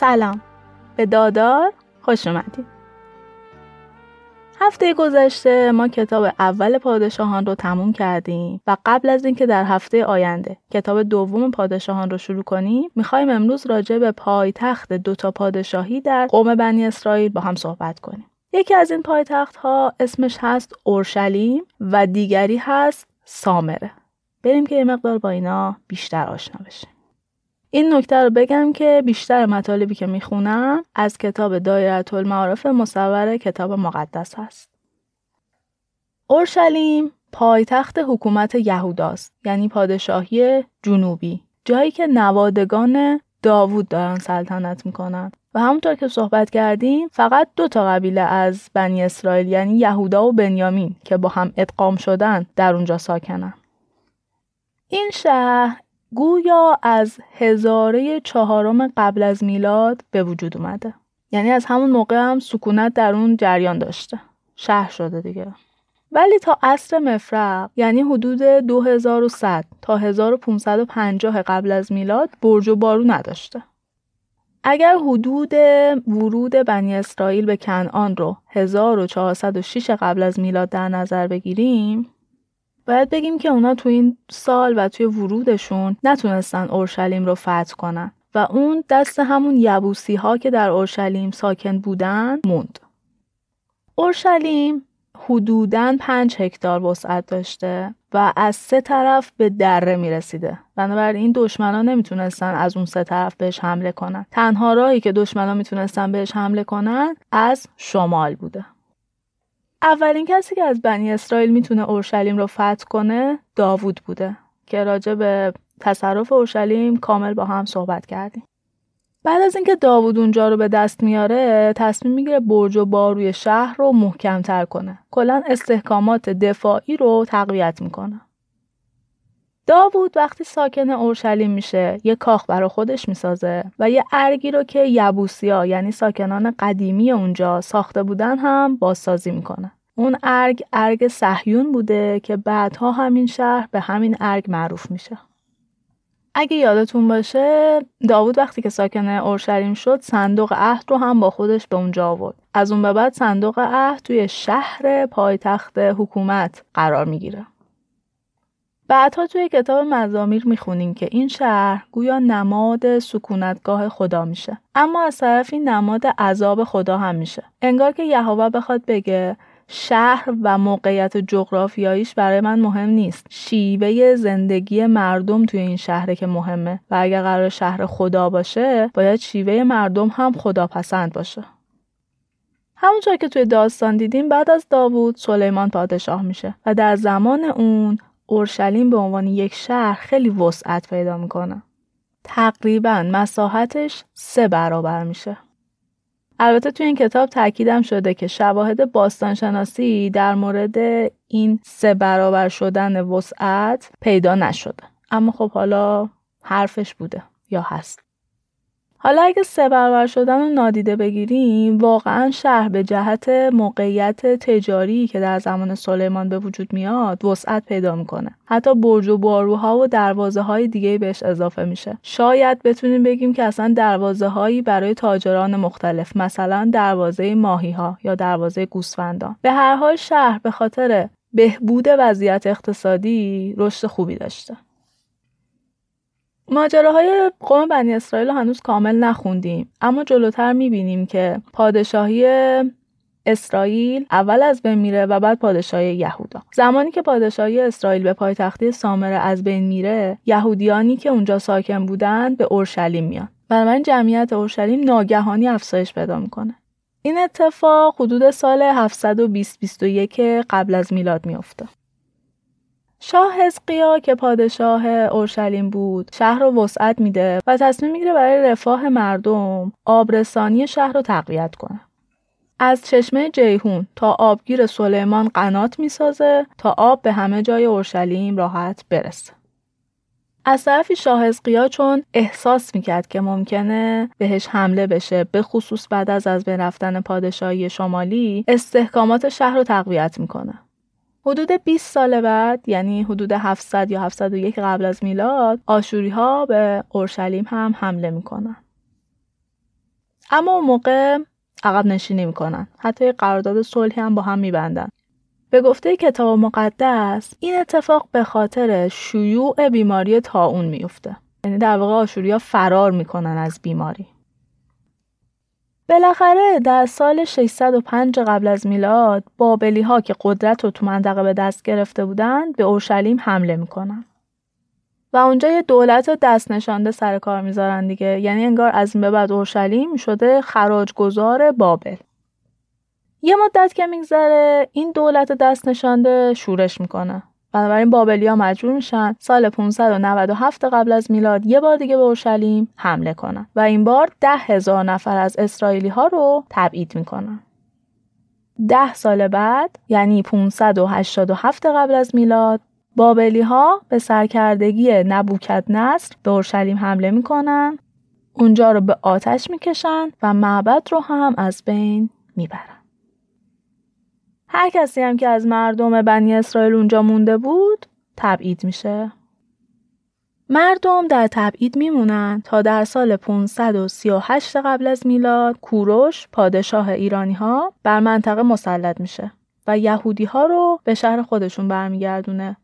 سلام. به دادار خوش اومدید هفته گذشته ما کتاب اول پادشاهان رو تموم کردیم و قبل از اینکه در هفته آینده کتاب دوم پادشاهان رو شروع کنیم می‌خوایم امروز راجع به پایتخت دوتا پادشاهی در قوم بنی اسرائیل با هم صحبت کنیم. یکی از این پایتخت ها اسمش هست اورشلیم و دیگری هست سامره. بریم که یه مقدار با اینا بیشتر آشنا بشیم. این نکته رو بگم که بیشتر مطالبی که می‌خونم از کتاب دایره المعارف مصور کتاب مقدس هست. اورشلیم پایتخت حکومت یهوداست یعنی پادشاهی جنوبی جایی که نوادگان داوود دارن سلطنت می‌کنن و همونطور که صحبت کردیم فقط دو تا قبیله از بنی اسرائیل یعنی یهودا و بنیامین که با هم ادغام شدن در اونجا ساکنن این شهر گویا از هزاره چهارم قبل از میلاد به وجود اومده. یعنی از همون موقع هم سکونت در اون جریان داشته. شهر شده دیگه. ولی تا عصر مفرق یعنی حدود 2100 تا 1550 قبل از میلاد برج و بارو نداشته. اگر حدود ورود بنی اسرائیل به کنعان رو 1406 قبل از میلاد در نظر بگیریم باید بگیم که اونا تو این سال و توی ورودشون نتونستن اورشلیم رو فتح کنن و اون دست همون یبوسی ها که در اورشلیم ساکن بودن موند. اورشلیم حدوداً پنج هکتار وسعت داشته و از سه طرف به دره می رسیده. بنابراین دشمنا نمی‌تونستن از اون سه طرف بهش حمله کنن. تنها راهی که دشمنا می‌تونستن بهش حمله کنن از شمال بوده. اولین کسی که از بنی اسرائیل می‌تونه اورشلیم رو فتح کنه داوود بوده که راجع به تصرف اورشلیم کامل با هم صحبت کردیم. بعد از اینکه داوود اونجا رو به دست میاره تصمیم می‌گیره برج و باروی شهر رو محکمتر کنه. کلا استحکامات دفاعی رو تقویت می‌کنه. داوود وقتی ساکن اورشلیم میشه یه کاخ برا خودش می‌سازه و یه ارگی رو که یبوسیا یعنی ساکنان قدیمی اونجا ساخته بودن هم بازسازی می‌کنه. اون ارگ ارگ صهیون بوده که بعدها همین شهر به همین ارگ معروف میشه. اگه یادتون باشه داوود وقتی که ساکن اورشلیم شد صندوق عهد رو هم با خودش به اونجا آورد. از اون به بعد صندوق عهد توی شهر پایتخت حکومت قرار می‌گیره. بعدها توی کتاب مزامیر می‌خونیم که این شهر گویا نماد سکونتگاه خدا میشه. اما از طرفی نماد عذاب خدا هم میشه. انگار که یهوه بخواد بگه شهر و موقعیت جغرافیاییش برای من مهم نیست. شیوه زندگی مردم توی این شهره که مهمه. و اگر قرار شهر خدا باشه باید شیوه مردم هم خدا پسند باشه. همونطور که توی داستان دیدیم بعد از داوود سلیمان پادشاه میشه. و در زمان اون اورشلیم به عنوان یک شهر خیلی وسعت پیدا می‌کنه. تقریبا مساحتش سه برابر میشه. البته توی این کتاب تاکیدم شده که شواهد باستانشناسی در مورد این سه برابر شدن وسعت پیدا نشده. اما خب حالا حرفش بوده یا هست. حالا اگه سه برابر شدن رو نادیده بگیریم واقعا شهر به جهت موقعیت تجاری که در زمان سلیمان به وجود میاد وسعت پیدا می‌کنه. حتی برج و باروها و دروازه های دیگه بهش اضافه میشه. شاید بتونیم بگیم که اصلا دروازه هایی برای تاجران مختلف مثلا دروازه ماهی ها یا دروازه گوسفندان. به هر حال شهر به خاطر بهبود وضعیت اقتصادی رشد خوبی داشته. ماجراهای قوم بنی اسرائیل هنوز کامل نخوندیم. اما جلوتر می‌بینیم که پادشاهی اسرائیل اول از بین میره و بعد پادشاهی یهودا. زمانی که پادشاهی اسرائیل به پایتختی سامره از بین میره یهودیانی که اونجا ساکن بودن به اورشلیم میان. بنابراین جمعیت اورشلیم ناگهانی افزایش پیدا می‌کنه. این اتفاق حدود سال 720 قبل از میلاد میافته شاه حزقیا که پادشاه اورشلیم بود شهر رو وسعت میده و تصمیم می‌گیره برای رفاه مردم آبرسانی شهر رو تقویت کنه. از چشمه جیهون تا آبگیر سلیمان قنات می‌سازه تا آب به همه جای اورشلیم راحت برسه. از طرفی شاه چون احساس می‌کرد که ممکنه بهش حمله بشه به خصوص بعد از از بین رفتن پادشاهی شمالی استحکامات شهر رو تقویت می‌کنه. حدود 20 سال بعد یعنی حدود 700 یا 701 قبل از میلاد آشوری ها به اورشلیم هم حمله می‌کنن. اما اون موقع عقب نشینی می‌کنن. حتی قرارداد صلحی هم با هم میبندن. به گفته کتاب مقدس این اتفاق به خاطر شیوع بیماری تاون میفته یعنی در واقع آشوریا فرار می‌کنن از بیماری. بالاخره در سال 605 قبل از میلاد بابلی ها که قدرت رو تو منطقه به دست گرفته بودند به اورشلیم حمله می‌کنن. و اونجا یه دولت دست نشانده سر کار می‌ذارن دیگه. یعنی انگار از این به بعد اورشلیم شده خراجگذار بابل. یه مدت که میگذره این دولت دست نشانده شورش می‌کنه. بنابراین بابلیا مجبور میشن سال 597 قبل از میلاد یه بار دیگه به اورشلیم حمله کنن و این بار ده هزار نفر از اسرائیلی ها رو تبعید می‌کنن. ده سال بعد یعنی 587 قبل از میلاد بابلی ها به سرکردگی نبوکت نصر به اورشلیم حمله می‌کنن اونجا رو به آتش می‌کشن و معبد رو هم از بین می‌برن. هر کسی هم که از مردم بنی اسرائیل اونجا مونده بود تبعید میشه. مردم در تبعید میمونن تا در سال 538 قبل از میلاد کوروش پادشاه ایرانی ها بر منطقه مسلط میشه و یهودی ها رو به شهر خودشون برمیگردونه.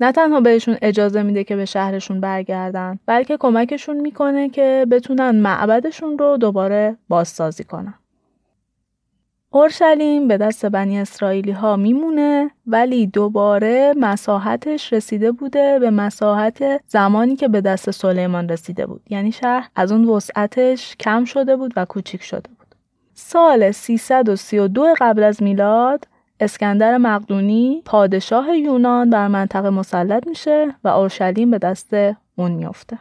نه تنها بهشون اجازه میده که به شهرشون برگردن بلکه کمکشون می‌کنه که بتونن معبدشون رو دوباره بازسازی کنن. اورشلیم به دست بنی اسرائیلی ها میمونه ولی دوباره مساحتش رسیده بوده به مساحت زمانی که به دست سلیمان رسیده بود. یعنی شهر از اون وسعتش کم شده بود و کوچیک شده بود. سال 332 قبل از میلاد اسکندر مقدونی پادشاه یونان بر منطقه مسلط میشه و اورشلیم به دست اون میفته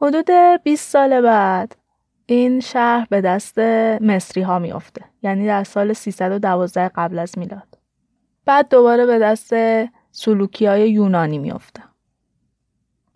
حدود 20 سال بعد این شهر به دست مصری ها میافته. یعنی در سال 312 قبل از میلاد. بعد دوباره به دست سلوکی های یونانی میافته.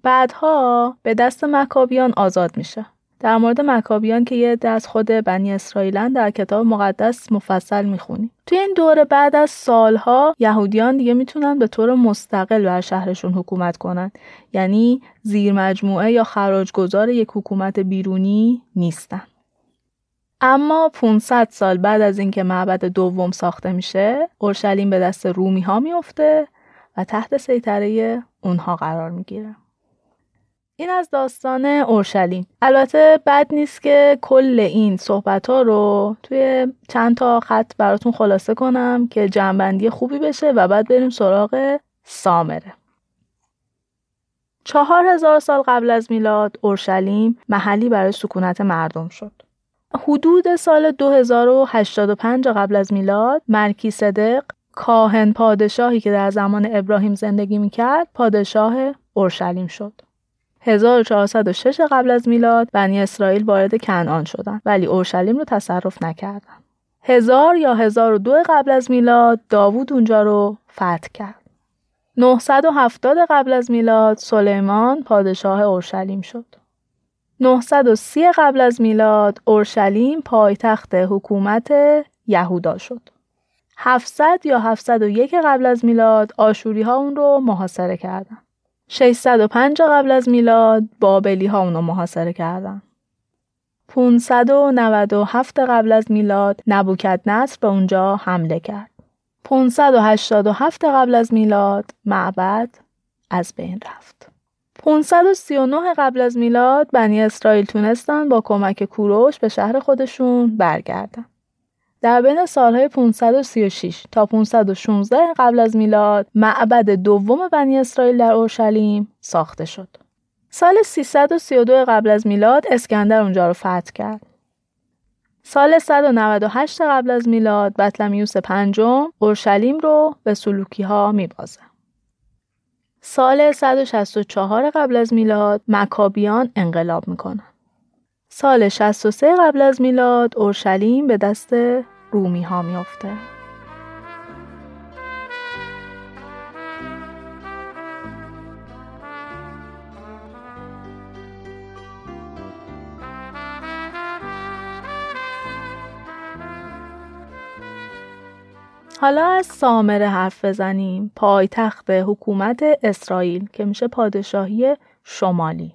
بعدها به دست مکابیان آزاد میشه. در مورد مکابیان که یه دست خود بنی اسرائیلن در کتاب مقدس مفصل می‌خونیم. توی این دوره بعد از سالها یهودیان دیگه می‌تونن به طور مستقل بر شهرشون حکومت کنن. یعنی زیر مجموعه یا خراجگذار یک حکومت بیرونی نیستن. اما 500 سال بعد از اینکه معبد دوم ساخته میشه اورشلیم به دست رومی ها میفته و تحت سیطره اونها قرار می‌گیره. این از داستان اورشلیم. البته بد نیست که کل این صحبت ها رو توی چند تا خط براتون خلاصه کنم که جنبندی خوبی بشه و بعد بریم سراغ سامره. چهار هزار سال قبل از میلاد اورشلیم محلی برای سکونت مردم شد. حدود سال 2085 قبل از میلاد مرکی صدق کاهن پادشاهی که در زمان ابراهیم زندگی می‌کرد پادشاه اورشلیم شد. 1406 قبل از میلاد بنی اسرائیل وارد کنعان شدند ولی اورشلیم رو تصرف نکردند. هزار یا هزار و دو قبل از میلاد داوود اونجا رو فتح کرد. 970 قبل از میلاد سلیمان پادشاه اورشلیم شد. 930 قبل از میلاد اورشلیم پایتخت حکومت یهودا شد. 700 یا 701 قبل از میلاد آشوری ها اون رو محاصره کردند. 605 قبل از میلاد بابلی ها اونو محاصره کردن. 597 قبل از میلاد نبوکت نصر به اونجا حمله کرد. 587 قبل از میلاد معبد از بین رفت. 539 قبل از میلاد بنی اسرائیل تونستن با کمک کوروش به شهر خودشون برگردن. در بین سالهای 536 تا 516 قبل از میلاد معبد دوم بنی اسرائیل در اورشلیم ساخته شد. سال 332 قبل از میلاد اسکندر اونجا رو فتح کرد. سال 198 قبل از میلاد بطلمیوس پنجم اورشلیم رو به سلوکی ها میبازه. سال 164 قبل از میلاد مکابیان انقلاب می‌کنن. سال 63 قبل از میلاد اورشلیم به دست رومی ها میافته. حالا از سامره حرف بزنیم پایتخت حکومت اسرائیل که میشه پادشاهی شمالی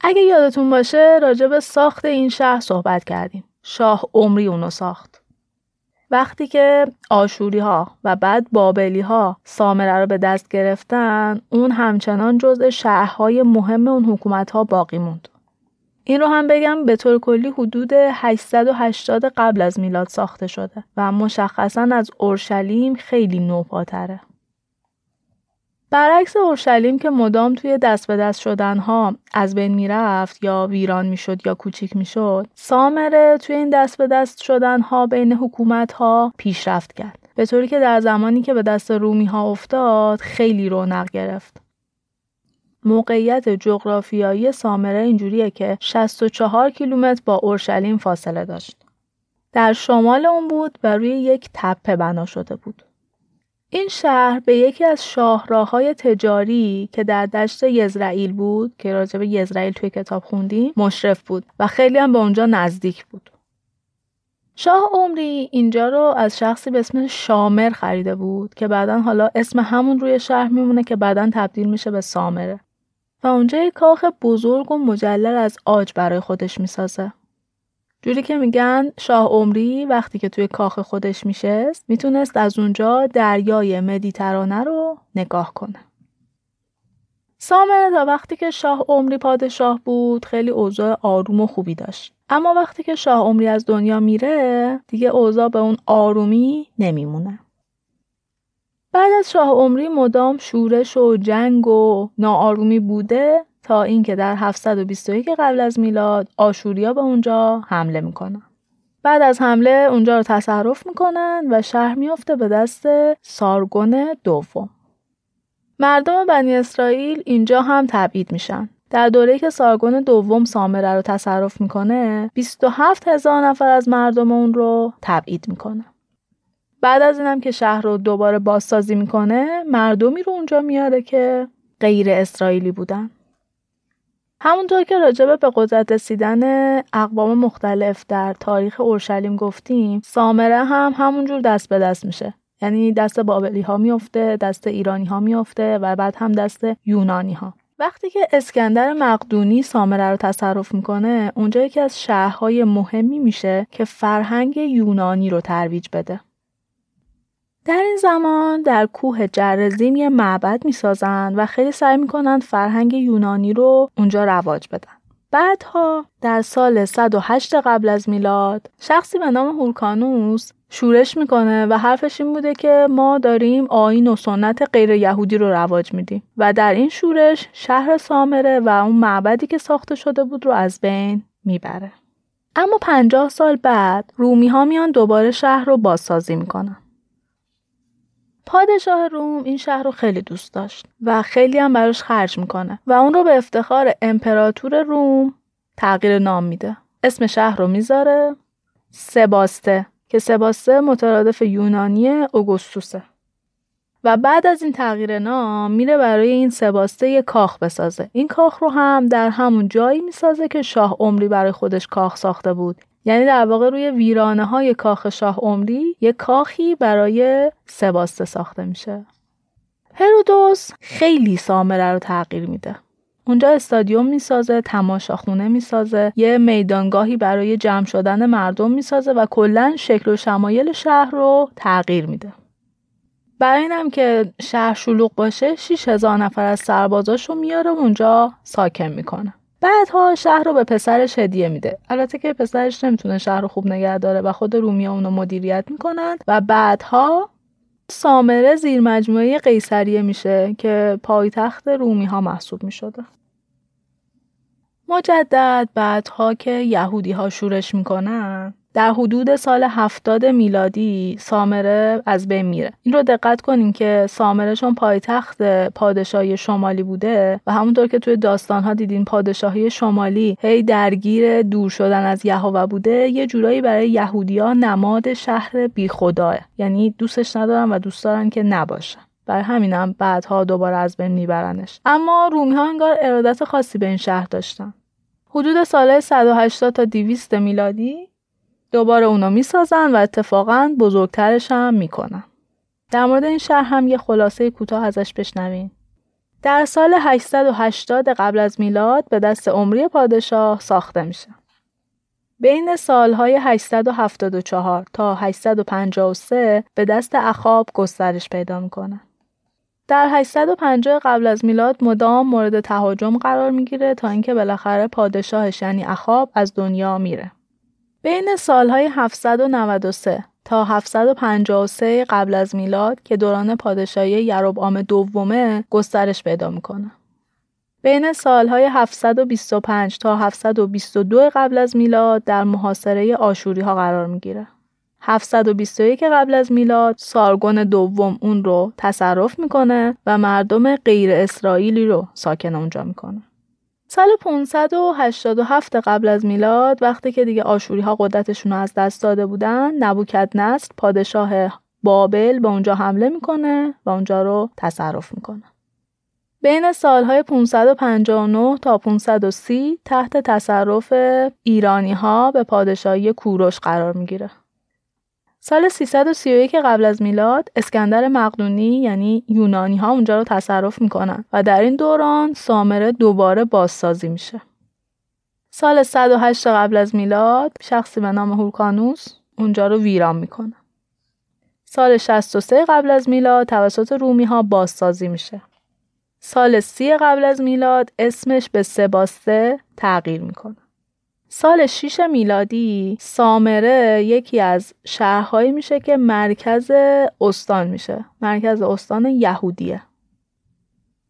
اگه یادتون باشه راجع به ساخت این شهر صحبت کردیم. شاه عمری اونو ساخت. وقتی که آشوری ها و بعد بابلی ها سامره رو به دست گرفتن اون همچنان جزء شهرهای مهم اون حکومت ها باقی موند. این رو هم بگم به طور کلی حدود 880 قبل از میلاد ساخته شده و مشخصا از اورشلیم خیلی نوپاتره. برعکس اورشلیم که مدام توی دست به دست شدنها از بین می‌رفت یا ویران می‌شد یا کوچیک می‌شد سامره توی این دست به دست شدنها بین حکومت ها پیشرفت کرد به طوری که در زمانی که به دست رومی ها افتاد خیلی رونق گرفت موقعیت جغرافیایی سامره اینجوریه که 64 کیلومتر با اورشلیم فاصله داشت. در شمال اون بود و روی یک تپه بنا شده بود. این شهر به یکی از شاهراهای تجاری که در دشت یزرائیل بود که راجع به یزرائیل توی کتاب خوندیم مشرف بود و خیلی هم به اونجا نزدیک بود. شاه عمری اینجا رو از شخصی به اسم شامر خریده بود که بعدا حالا اسم همون روی شهر میمونه که بعدا تبدیل میشه به سامره. و اونجا یک کاخ بزرگ و مجلل از آج برای خودش می‌سازه. جوری که میگن شاه عمری وقتی که توی کاخ خودش میشست می‌تونست از اونجا دریای مدیترانه رو نگاه کنه. سامره تا وقتی که شاه عمری پادشاه بود خیلی اوضاع آروم و خوبی داشت. اما وقتی که شاه عمری از دنیا میره دیگه اوضاع به اون آرومی نمیمونه. بعد از شاه عمری مدام شورش و جنگ و ناآرومی بوده تا اینکه در 721 قبل از میلاد آشوریا به اونجا حمله می‌کنن. بعد از حمله اونجا رو تصرف می‌کنن و شهر میافته به دست سارگون دوم. مردم بنی اسرائیل اینجا هم تبعید میشن. در دوره‌ای که سارگون دوم سامره رو تصرف می‌کنه 27 هزار نفر از مردم اون رو تبعید می‌کنه. بعد از اینم که شهر رو دوباره بازسازی می‌کنه مردمی رو اونجا میاره که غیر اسرائیلی بودن همونطور که راجبه به قدرت رسیدن اقوام مختلف در تاریخ اورشلیم گفتیم سامره هم همونجور دست به دست میشه. یعنی دست بابلی ها میفته دست ایرانی ها میفته و بعد هم دست یونانی ها وقتی که اسکندر مقدونی سامره رو تصرف می‌کنه اونجا یکی از شهرهای مهمی میشه که فرهنگ یونانی رو ترویج بده. در این زمان در کوه جرزیم یه معبد می‌سازن و خیلی سعی می‌کنن فرهنگ یونانی رو اونجا رواج بدن. بعدها در سال 108 قبل از میلاد شخصی به نام هورکانوس شورش می‌کنه و حرفش این بوده که ما داریم آین و سنت غیر یهودی رو رواج میدیم و در این شورش شهر سامره و اون معبدی که ساخته شده بود رو از بین می‌بره. اما پنجاه سال بعد رومی ها میان دوباره شهر رو بازسازی می‌کنن. پادشاه روم این شهر رو خیلی دوست داشت و خیلی هم براش خرج می‌کنه و اون رو به افتخار امپراتور روم تغییر نام میده. اسم شهر رو می‌ذاره سباسته که سباسته مترادف یونانی اوگوستوسه. و بعد از این تغییر نام میره برای این سباسته یه کاخ بسازه. این کاخ رو هم در همون جایی می‌سازه که شاه عمری برای خودش کاخ ساخته بود. یعنی در واقع روی ویرانه های کاخ شاه عمری یک کاخی برای سباسته ساخته میشه. هرودوس خیلی سامره رو تغییر میده. اونجا استادیوم می‌سازه تماشاخونه می‌سازه یه میدانگاهی برای جمع شدن مردم می‌سازه و کلا شکل و شمایل شهر رو تغییر میده. برای اینم که شهر شلوغ باشه 6000 نفر از سربازاش رو میاره اونجا ساکن می‌کنه. بعدها شهر رو به پسرش هدیه میده. البته که پسرش نمی‌تونه شهر رو خوب نگه داره و خود رومیا اونو مدیریت می‌کنن و بعدها سامره زیر مجموعه قیصریه میشه که پایتخت رومی ها محسوب می‌شده. مجدد بعدها که یهودی ها شورش می‌کنن. در حدود سال هفتاد میلادی سامره از بین میره. این رو دقت کنیم که سامره چون پایتخت پادشاهی شمالی بوده و همونطور که توی داستان ها دیدین پادشاهی شمالی هی درگیر دور شدن از یهوه بوده یه جورایی برای یهودیا نماد شهر بی خداه یعنی دوستش ندارن و دوست دارن که نباشه برای همینم بعدها دوباره از بین میبرنش. اما رومی ها انگار ارادت خاصی به این شهر داشتن. حدود سال 180 تا 200 میلادی دوباره اونو می‌سازن و اتفاقا بزرگترش هم می‌کنن. در مورد این شهر هم یه خلاصه کوتاه ازش بشنوین. در سال 880 قبل از میلاد به دست عمری پادشاه ساخته میشه. بین سالهای 874 تا 853 به دست اخاب گسترش پیدا می‌کنه. در 850 قبل از میلاد مدام مورد تهاجم قرار می‌گیره تا اینکه بالاخره پادشاهش یعنی اخاب از دنیا میره. بین سالهای 793 تا 753 قبل از میلاد که دوران پادشاهی یروبعام دومه گسترش پیدا می‌کنه. بین سالهای 725 تا 722 قبل از میلاد در محاصره آشوری ها قرار می‌گیره. 721 قبل از میلاد سارگون دوم اون رو تصرف می‌کنه و مردم غیر اسرائیلی رو ساکن اونجا می‌کنه. سال 587 قبل از میلاد وقتی که دیگه آشوری ها قدرتشون رو از دست داده بودن نبوکت نست پادشاه بابل به اونجا حمله می‌کنه و اونجا رو تصرف می‌کنه. بین سالهای 559 تا 530 تحت تصرف ایرانی ها به پادشاهی کوروش قرار می‌گیره. سال 331 قبل از میلاد اسکندر مقدونی یعنی یونانی ها اونجا رو تصرف می‌کنن و در این دوران سامره دوباره بازسازی میشه. سال 108 قبل از میلاد شخصی به نام هورکانوس اونجا رو ویران می‌کنه. سال 63 قبل از میلاد توسط رومی ها بازسازی میشه. سال 30 قبل از میلاد اسمش به سباسته تغییر می‌کنه. سال 6 میلادی سامره یکی از شهرهایی میشه که مرکز استان میشه. مرکز استان یهودیه.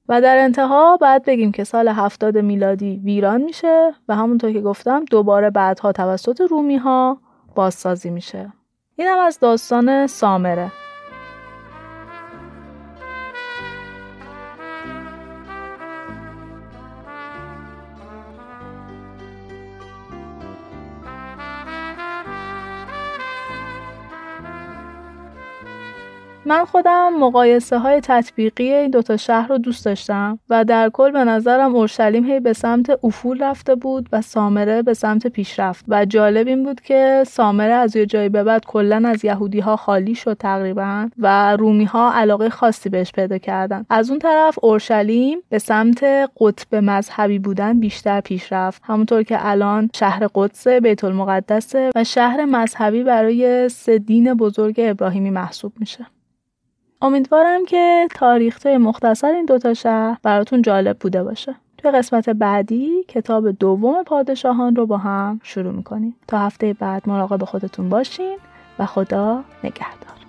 و در انتها باید بگیم که سال 70 میلادی ویران میشه و همونطور که گفتم دوباره بعدها توسط رومی ها بازسازی میشه. این هم از داستان سامره. من خودم مقایسه های تطبیقی این دوتا شهر رو دوست داشتم و در کل به نظرم اورشلیم هی به سمت افول رفته بود و سامره به سمت پیشرفت. و جالب این بود که سامره از یه جایی به بعد کلا از یهودی ها خالی شد تقریبا و رومی ها علاقه خاصی بهش پیدا کردن. از اون طرف اورشلیم به سمت قطب مذهبی بودن بیشتر پیشرفت. همونطور که الان شهر قدس بیت المقدسه و شهر مذهبی برای سه دین بزرگ ابراهیمی محسوب میشه. امیدوارم که تاریخ مختصر این دوتا شهر براتون جالب بوده باشه. توی قسمت بعدی کتاب دوم پادشاهان رو با هم شروع می‌کنیم. تا هفته بعد مراقب خودتون باشین و خدا نگهدار.